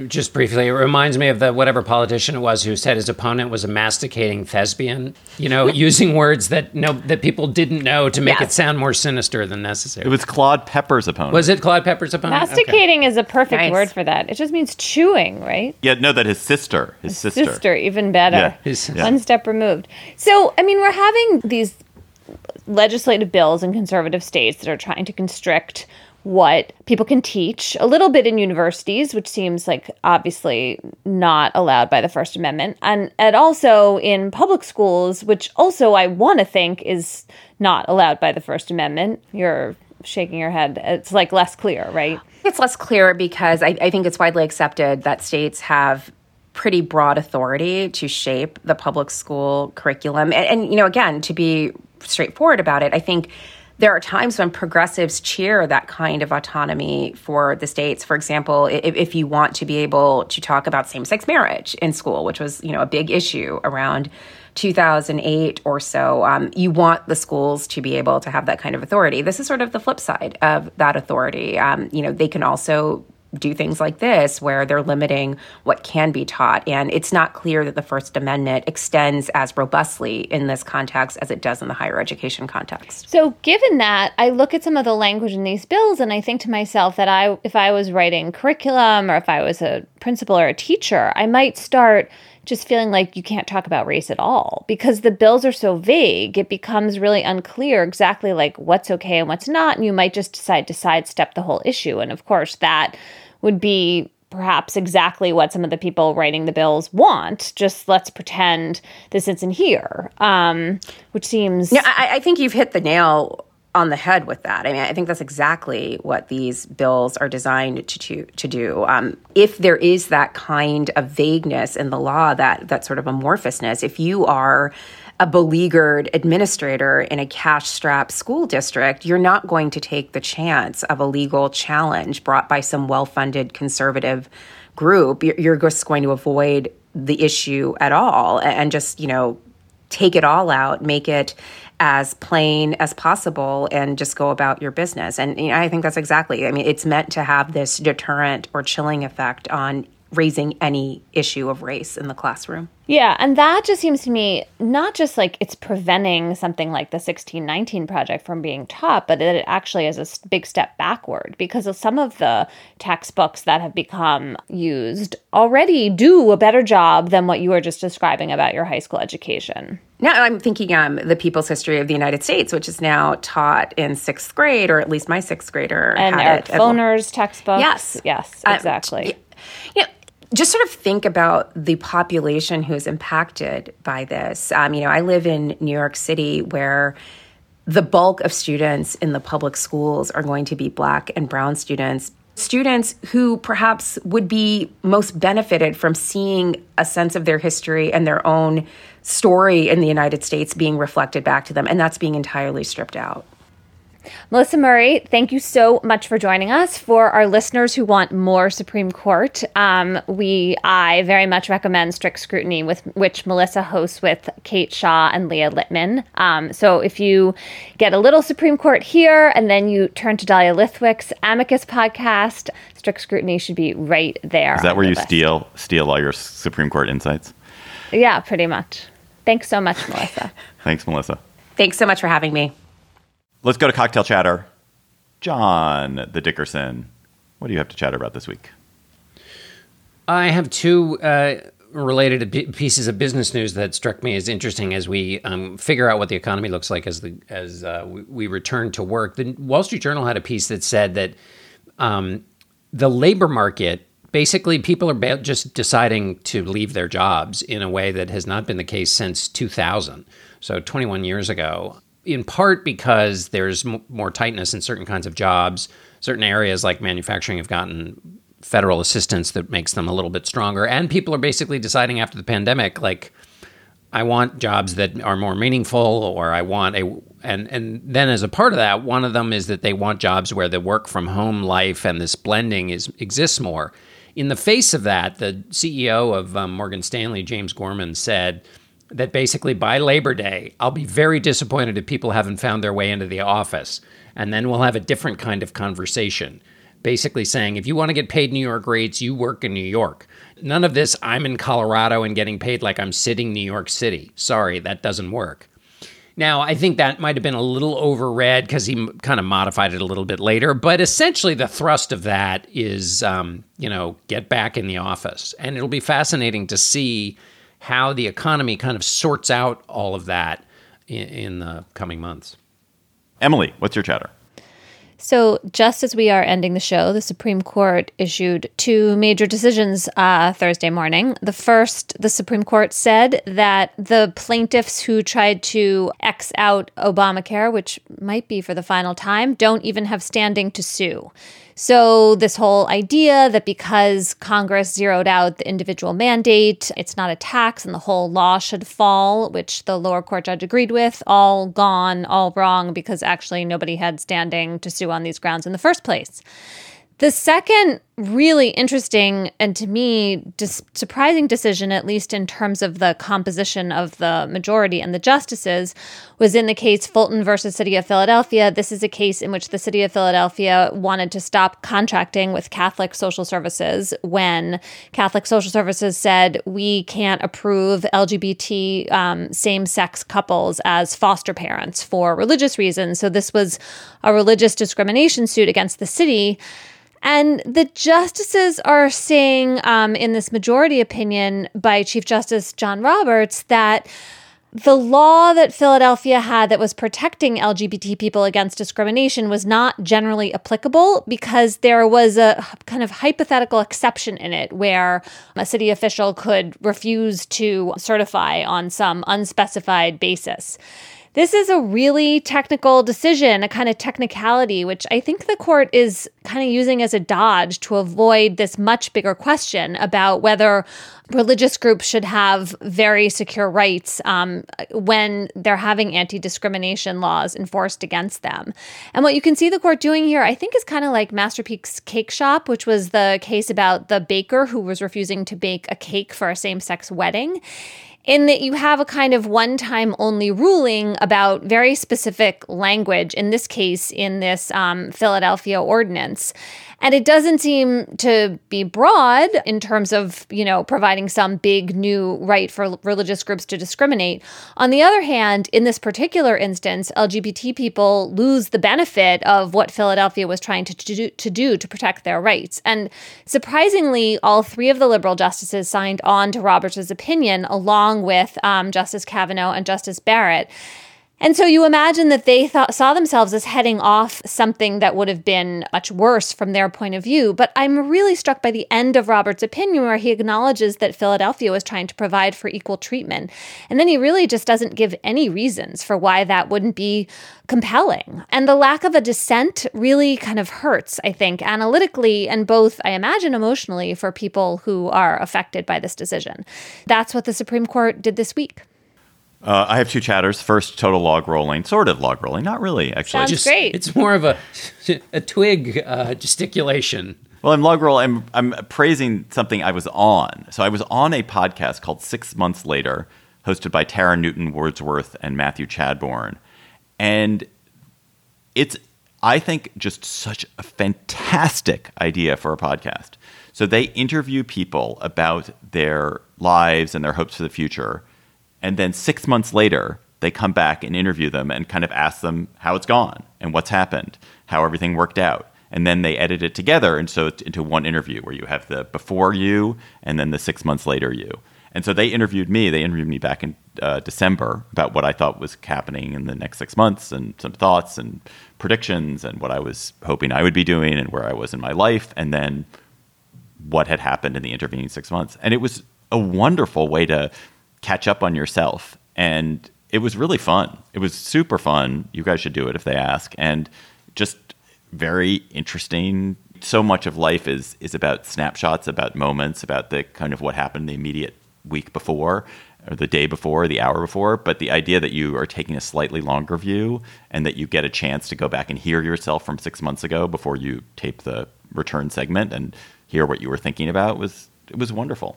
just briefly, it reminds me of the whatever politician it was who said his opponent was a masticating thespian. You know, using words that no that people didn't know to make yes. it sound more sinister than necessary. It was Claude Pepper's opponent. Was it Claude Pepper's opponent? Masticating okay. is a perfect nice. word for that. It just means chewing, right? Yeah, no, that his sister, his, his sister, sister, even better. Yeah, his, yeah. One step removed. So, I mean, we're having these legislative bills in conservative states that are trying to constrict what people can teach a little bit in universities, which seems like obviously not allowed by the First Amendment, and, and also in public schools, which also I want to think is not allowed by the First Amendment. You're shaking your head. It's like less clear, right? It's less clear because I, I think it's widely accepted that states have pretty broad authority to shape the public school curriculum. And, and, you know, again, to be straightforward about it, I think there are times when progressives cheer that kind of autonomy for the states. For example, if, if you want to be able to talk about same-sex marriage in school, which was, you know, a big issue around 2008 or so, um, you want the schools to be able to have that kind of authority. This is sort of the flip side of that authority. Um, you know, they can also do things like this where they're limiting what can be taught. And it's not clear that the First Amendment extends as robustly in this context as it does in the higher education context. So, given that, I look at some of the language in these bills and I think to myself that I, if I was writing curriculum or if I was a principal or a teacher, I might start just feeling like you can't talk about race at all because the bills are so vague it becomes really unclear exactly like what's okay and what's not and you might just decide to sidestep the whole issue and of course that would be perhaps exactly what some of the people writing the bills want. Just let's pretend this isn't here, um, which seems. Yeah, I, I think you've hit the nail on the head with that. I mean, I think that's exactly what these bills are designed to to, to do. Um, if there is that kind of vagueness in the law, that that sort of amorphousness, if you are a beleaguered administrator in a cash strapped school district, you're not going to take the chance of a legal challenge brought by some well funded conservative group. You're, just going to avoid the issue at all and just, you know, take it all out, make it as plain as possible and just go about your business. And you know, I think that's exactly. I mean, it's meant to have this deterrent or chilling effect on raising any issue of race in the classroom. Yeah, and that just seems to me not just like it's preventing something like the 1619 project from being taught, but that it actually is a big step backward because of some of the textbooks that have become used already do a better job than what you were just describing about your high school education. Now I'm thinking um, the People's History of the United States, which is now taught in sixth grade, or at least my sixth grader and had Eric. Foner's textbooks. Yes. yes, Uh, exactly. you know, just sort of think about the population who's impacted by this. Um, you know, I live in New York City where the bulk of students in the public schools are going to be black and brown students. Students who perhaps would be most benefited from seeing a sense of their history and their own story in the United States being reflected back to them, and that's being entirely stripped out. Melissa Murray, thank you so much for joining us. For our listeners who want more Supreme Court, um, we I very much recommend Strict Scrutiny, with which Melissa hosts with Kate Shaw and Leah Littman. Um, so if you get a little Supreme Court here, and then you turn to Dahlia Lithwick's Amicus podcast, Strict Scrutiny should be right there. Is that where you list. steal steal all your Supreme Court insights? Yeah, pretty much. Thanks so much, Melissa. *laughs* Thanks, Melissa. Thanks so much for having me. Let's go to cocktail chatter. John the Dickerson, what do you have to chatter about this week? I have two uh, related pieces of business news that struck me as interesting as we um, figure out what the economy looks like as the as uh, we, we return to work. The Wall Street Journal had a piece that said that um, the labor market basically people are just deciding to leave their jobs in a way that has not been the case since 2000 so 21 years ago in part because there's m- more tightness in certain kinds of jobs certain areas like manufacturing have gotten federal assistance that makes them a little bit stronger and people are basically deciding after the pandemic like I want jobs that are more meaningful, or I want a and and then as a part of that, one of them is that they want jobs where the work from home life and this blending is exists more. In the face of that, the CEO of um, Morgan Stanley, James Gorman, said that basically by Labor Day, I'll be very disappointed if people haven't found their way into the office, and then we'll have a different kind of conversation. Basically saying, if you want to get paid New York rates, you work in New York. None of this, I'm in Colorado and getting paid like I'm sitting New York City. Sorry, that doesn't work. Now, I think that might have been a little overread because he kind of modified it a little bit later. But essentially, the thrust of that is, um, you know, get back in the office. And it'll be fascinating to see how the economy kind of sorts out all of that in, in the coming months. Emily, what's your chatter? So, just as we are ending the show, the Supreme Court issued two major decisions uh, Thursday morning. The first, the Supreme Court said that the plaintiffs who tried to X out Obamacare, which might be for the final time, don't even have standing to sue. So, this whole idea that because Congress zeroed out the individual mandate, it's not a tax and the whole law should fall, which the lower court judge agreed with, all gone, all wrong, because actually nobody had standing to sue on these grounds in the first place. The second really interesting and to me dis- surprising decision, at least in terms of the composition of the majority and the justices, was in the case Fulton versus City of Philadelphia. This is a case in which the City of Philadelphia wanted to stop contracting with Catholic social services when Catholic social services said we can't approve LGBT um, same sex couples as foster parents for religious reasons. So this was a religious discrimination suit against the city. And the justices are saying um, in this majority opinion by Chief Justice John Roberts that the law that Philadelphia had that was protecting LGBT people against discrimination was not generally applicable because there was a kind of hypothetical exception in it where a city official could refuse to certify on some unspecified basis. This is a really technical decision, a kind of technicality, which I think the court is kind of using as a dodge to avoid this much bigger question about whether religious groups should have very secure rights um, when they're having anti discrimination laws enforced against them. And what you can see the court doing here, I think, is kind of like Masterpiece Cake Shop, which was the case about the baker who was refusing to bake a cake for a same sex wedding in that you have a kind of one time only ruling about very specific language, in this case, in this um, Philadelphia ordinance. And it doesn't seem to be broad in terms of, you know, providing some big new right for religious groups to discriminate. On the other hand, in this particular instance, LGBT people lose the benefit of what Philadelphia was trying to, do, to do to protect their rights. And surprisingly, all three of the liberal justices signed on to Roberts' opinion, along with um, Justice Kavanaugh and Justice Barrett. And so you imagine that they thought, saw themselves as heading off something that would have been much worse from their point of view. But I'm really struck by the end of Robert's opinion, where he acknowledges that Philadelphia was trying to provide for equal treatment. And then he really just doesn't give any reasons for why that wouldn't be compelling. And the lack of a dissent really kind of hurts, I think, analytically and both, I imagine, emotionally for people who are affected by this decision. That's what the Supreme Court did this week. Uh, I have two chatters. First, total log rolling, sort of log rolling, not really actually. Sounds Just- great. It's more of a *laughs* a twig uh, gesticulation. Well, I'm log roll. I'm I'm praising something I was on. So I was on a podcast called Six Months Later, hosted by Tara Newton Wordsworth and Matthew Chadbourne, and it's I think just such a fantastic idea for a podcast. So they interview people about their lives and their hopes for the future, and then six months later they come back and interview them and kind of ask them how it's gone and what's happened, how everything worked out. And then they edit it together and so into one interview where you have the before you and then the six months later you. And so they interviewed me. They interviewed me back in uh, december about what i thought was happening in the next six months and some thoughts and predictions and what i was hoping i would be doing and where i was in my life and then what had happened in the intervening six months. And it was a wonderful way to catch up on yourself. And it was really fun. It was super fun. You guys should do it if they ask. And just very interesting. So much of life is is about snapshots, about moments, about the kind of what happened the immediate week before or the day before, the hour before, but the idea that you are taking a slightly longer view and that you get a chance to go back and hear yourself from 6 months ago before you tape the return segment and hear what you were thinking about was it was wonderful.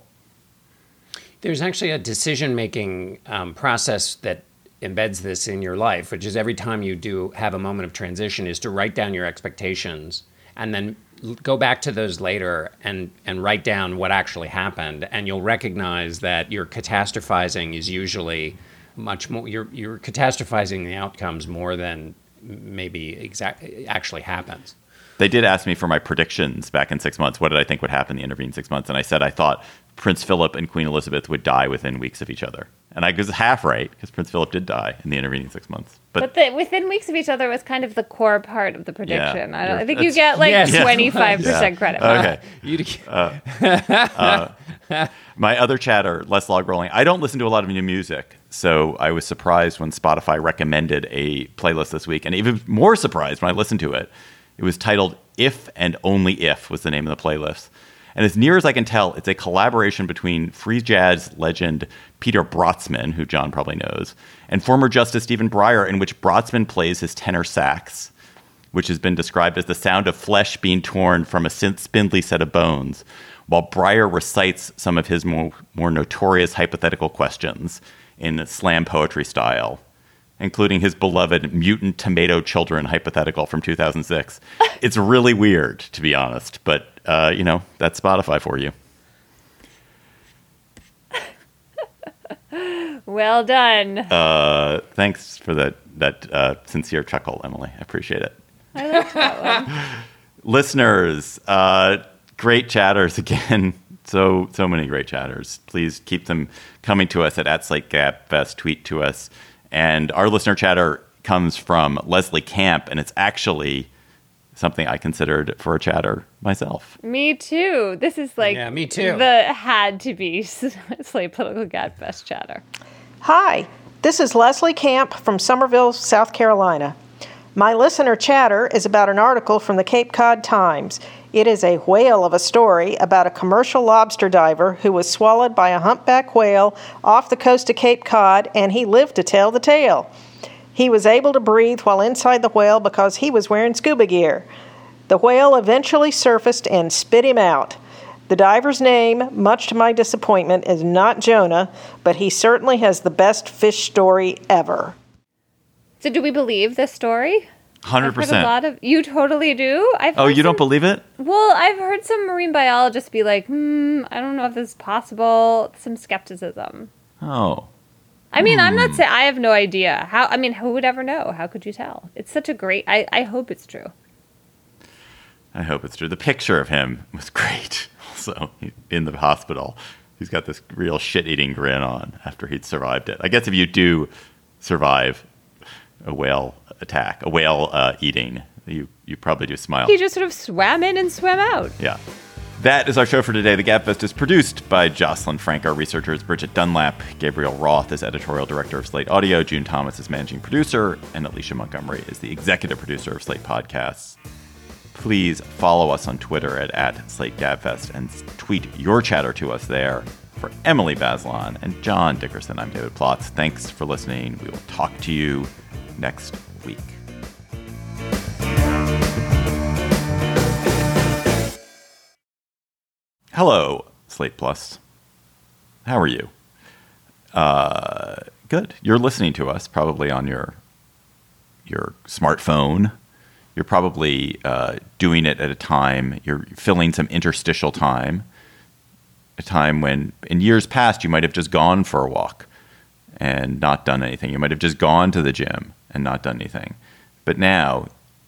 There's actually a decision making um, process that embeds this in your life, which is every time you do have a moment of transition, is to write down your expectations and then go back to those later and and write down what actually happened, and you'll recognize that your catastrophizing is usually much more. You're you're catastrophizing the outcomes more than maybe exact actually happens. They did ask me for my predictions back in six months. What did I think would happen in the intervening six months? And I said I thought Prince Philip and Queen Elizabeth would die within weeks of each other. And I was half right because Prince Philip did die in the intervening six months. But, But the, within weeks of each other was kind of the core part of the prediction. I, don't, I think you get like twenty five *laughs* percent credit. for okay. You, uh, *laughs* uh, My other chatter, less log rolling. I don't listen to a lot of new music, so I was surprised when Spotify recommended a playlist this week, and even more surprised when I listened to it. It was titled "If and Only If" was the name of the playlist, and as near as I can tell, it's a collaboration between free jazz legend Peter Brötzmann, who John probably knows, and former Justice Stephen Breyer, in which Brötzmann plays his tenor sax which has been described as the sound of flesh being torn from a spindly set of bones, while Breyer recites some of his more, more notorious hypothetical questions in slam poetry style, including his beloved mutant tomato children hypothetical from 2006. *laughs* it's really weird, to be honest, but uh, you know, that's Spotify for you. *laughs* Well done. Uh, thanks for that, that uh, sincere chuckle, Emily. I appreciate it. I *laughs* listeners, uh, great chatters again. So so many great chatters. Please keep them coming to us at, at Slate Gabfest. Tweet to us. And our listener chatter comes from Leslie Camp, and it's actually something I considered for a chatter myself. Me too. This is like Yeah, me too. The had to be *laughs* Slate Political Gabfest chatter. Hi, this is Leslie Camp from Summerville, South Carolina. My listener chatter is about an article from the Cape Cod Times. It is a whale of a story about a commercial lobster diver who was swallowed by a humpback whale off the coast of Cape Cod, and he lived to tell the tale. He was able to breathe while inside the whale because he was wearing scuba gear. The whale eventually surfaced and spit him out. The diver's name, much to my disappointment, is not Jonah, but he certainly has the best fish story ever. So, do we believe this story? Hundred I've a lot of. You totally do. I've Oh, you don't believe it? Well, I've heard some marine biologists be like, "Hmm, I don't know if this is possible." Some skepticism. Oh. I mean, I'm Hmm. not saying I have no idea. How? I mean, who would ever know? How could you tell? It's such a great. I I hope it's true. I hope it's true. The picture of him was *laughs* great. Also, in the hospital, he's got this real shit-eating grin on after he'd survived it. I guess if you do survive a whale attack, a whale uh, eating, you you probably do smile. He just sort of swam in and swam out. Yeah. That is our show for today. The Gabfest is produced by Jocelyn Frank. Our researcher is Bridget Dunlap. Gabriel Roth is editorial director of Slate Audio. June Thomas is managing producer. And Alicia Montgomery is the executive producer of Slate Podcasts. Please follow us on Twitter at, at Slate Gabfest and tweet your chatter to us there. For Emily Bazelon and John Dickerson, I'm David Plotz. Thanks for listening. We will talk to you next week. Hello, Slate Plus. How are you? Uh, good. You're listening to us probably on your your smartphone. You're probably uh, doing it at a time. You're filling some interstitial time, a time when in years past you might have just gone for a walk and not done anything. You might have just gone to the gym and not done anything. But now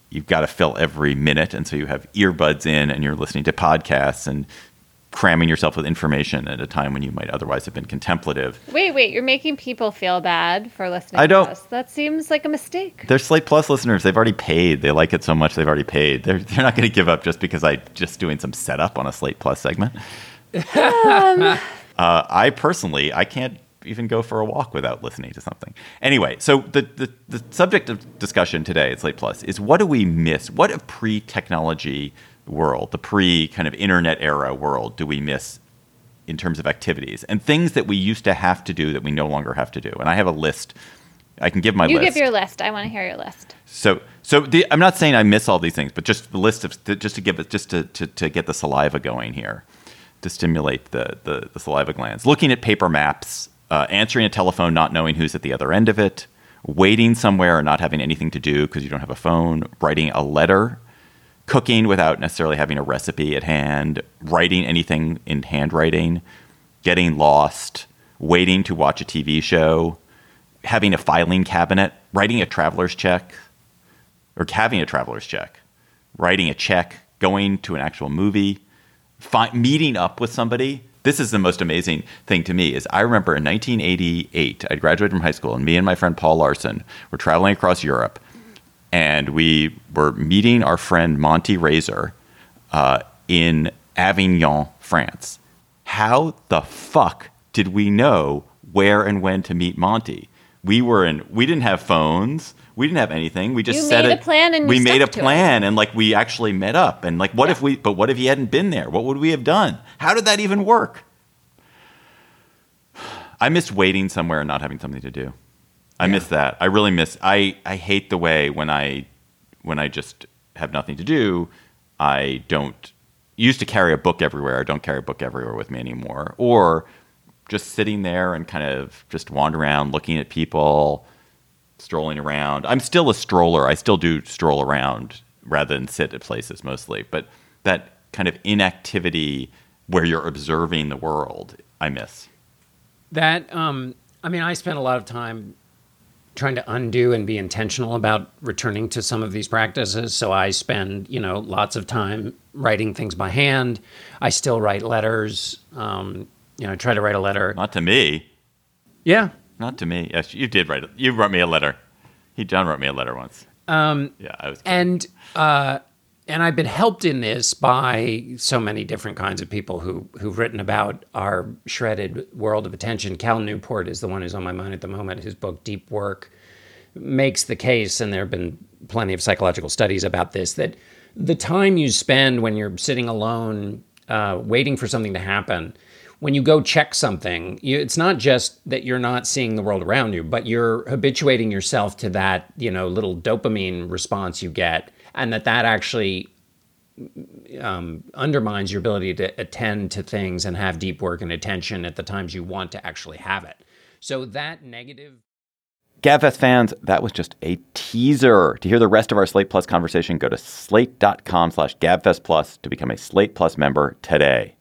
you've got to fill every minute, and so you have earbuds in and you're listening to podcasts and cramming yourself with information at a time when you might otherwise have been contemplative. Wait, wait, you're making people feel bad for listening I don't- to us. That seems like a mistake. They're Slate Plus listeners. They've already paid. They like it so much they've already paid. They're, they're not going to give up just because I just doing some setup on a Slate Plus segment. *laughs* uh, I personally, I can't even go for a walk without listening to something. Anyway, so the, the, the subject of discussion today at Slate Plus is what do we miss? What of pre-technology world, the pre kind of internet era world, do we miss in terms of activities and things that we used to have to do that we no longer have to do? And I have a list. I can give my you list. give your list. I want to hear your list. So, so the, I'm not saying I miss all these things, but just the list of just to give it, just to, to, to get the saliva going here, to stimulate the, the, the saliva glands. Looking at paper maps, uh, answering a telephone, not knowing who's at the other end of it, waiting somewhere and not having anything to do because you don't have a phone, writing a letter, cooking without necessarily having a recipe at hand, writing anything in handwriting, getting lost, waiting to watch a TV show, having a filing cabinet, writing a traveler's check, or having a traveler's check, writing a check, going to an actual movie, fi- meeting up with somebody. This is the most amazing thing to me is I remember in 1988, I graduated from high school, and me and my friend Paul Larson were traveling across Europe, and we were meeting our friend Monty Razor uh, in Avignon, France. How the fuck did we know where and when to meet Monty? We were in. We didn't have phones. We didn't have anything. We just You set made a it. plan and we made a to it. plan and like we actually met up and like what if we? But what if he hadn't been there? What would we have done? How did that even work? *sighs* I miss waiting somewhere and not having something to do. I miss that. I really miss. I I hate the way when I when I just have nothing to do. I don't used to carry a book everywhere. I don't carry a book everywhere with me anymore. Or just sitting there and kind of just wander around, looking at people, strolling around. I'm still a stroller. I still do stroll around rather than sit at places mostly. But that kind of inactivity where you're observing the world, I miss. That um, I mean, I spent a lot of time trying to undo and be intentional about returning to some of these practices. So I spend, you know, lots of time writing things by hand. I still write letters. Um, you know, I try to write a letter. Not to me. Yeah. Not to me. Yes, you did write it. You wrote me a letter. He John wrote me a letter once. Um, yeah, I was. Kidding. And uh, and I've been helped in this by so many different kinds of people who who've written about our shredded world of attention. Cal Newport is the one who's on my mind at the moment. His book Deep Work makes the case, and there have been plenty of psychological studies about this, that the time you spend when you're sitting alone, uh, waiting for something to happen, when you go check something, you, it's not just that you're not seeing the world around you, but you're habituating yourself to that, you know, little dopamine response you get and that that actually um, undermines your ability to attend to things and have deep work and attention at the times you want to actually have it. So that negative. GabFest fans, that was just a teaser. To hear the rest of our Slate Plus conversation, go to slate.com slash GabFest Plus to become a Slate Plus member today.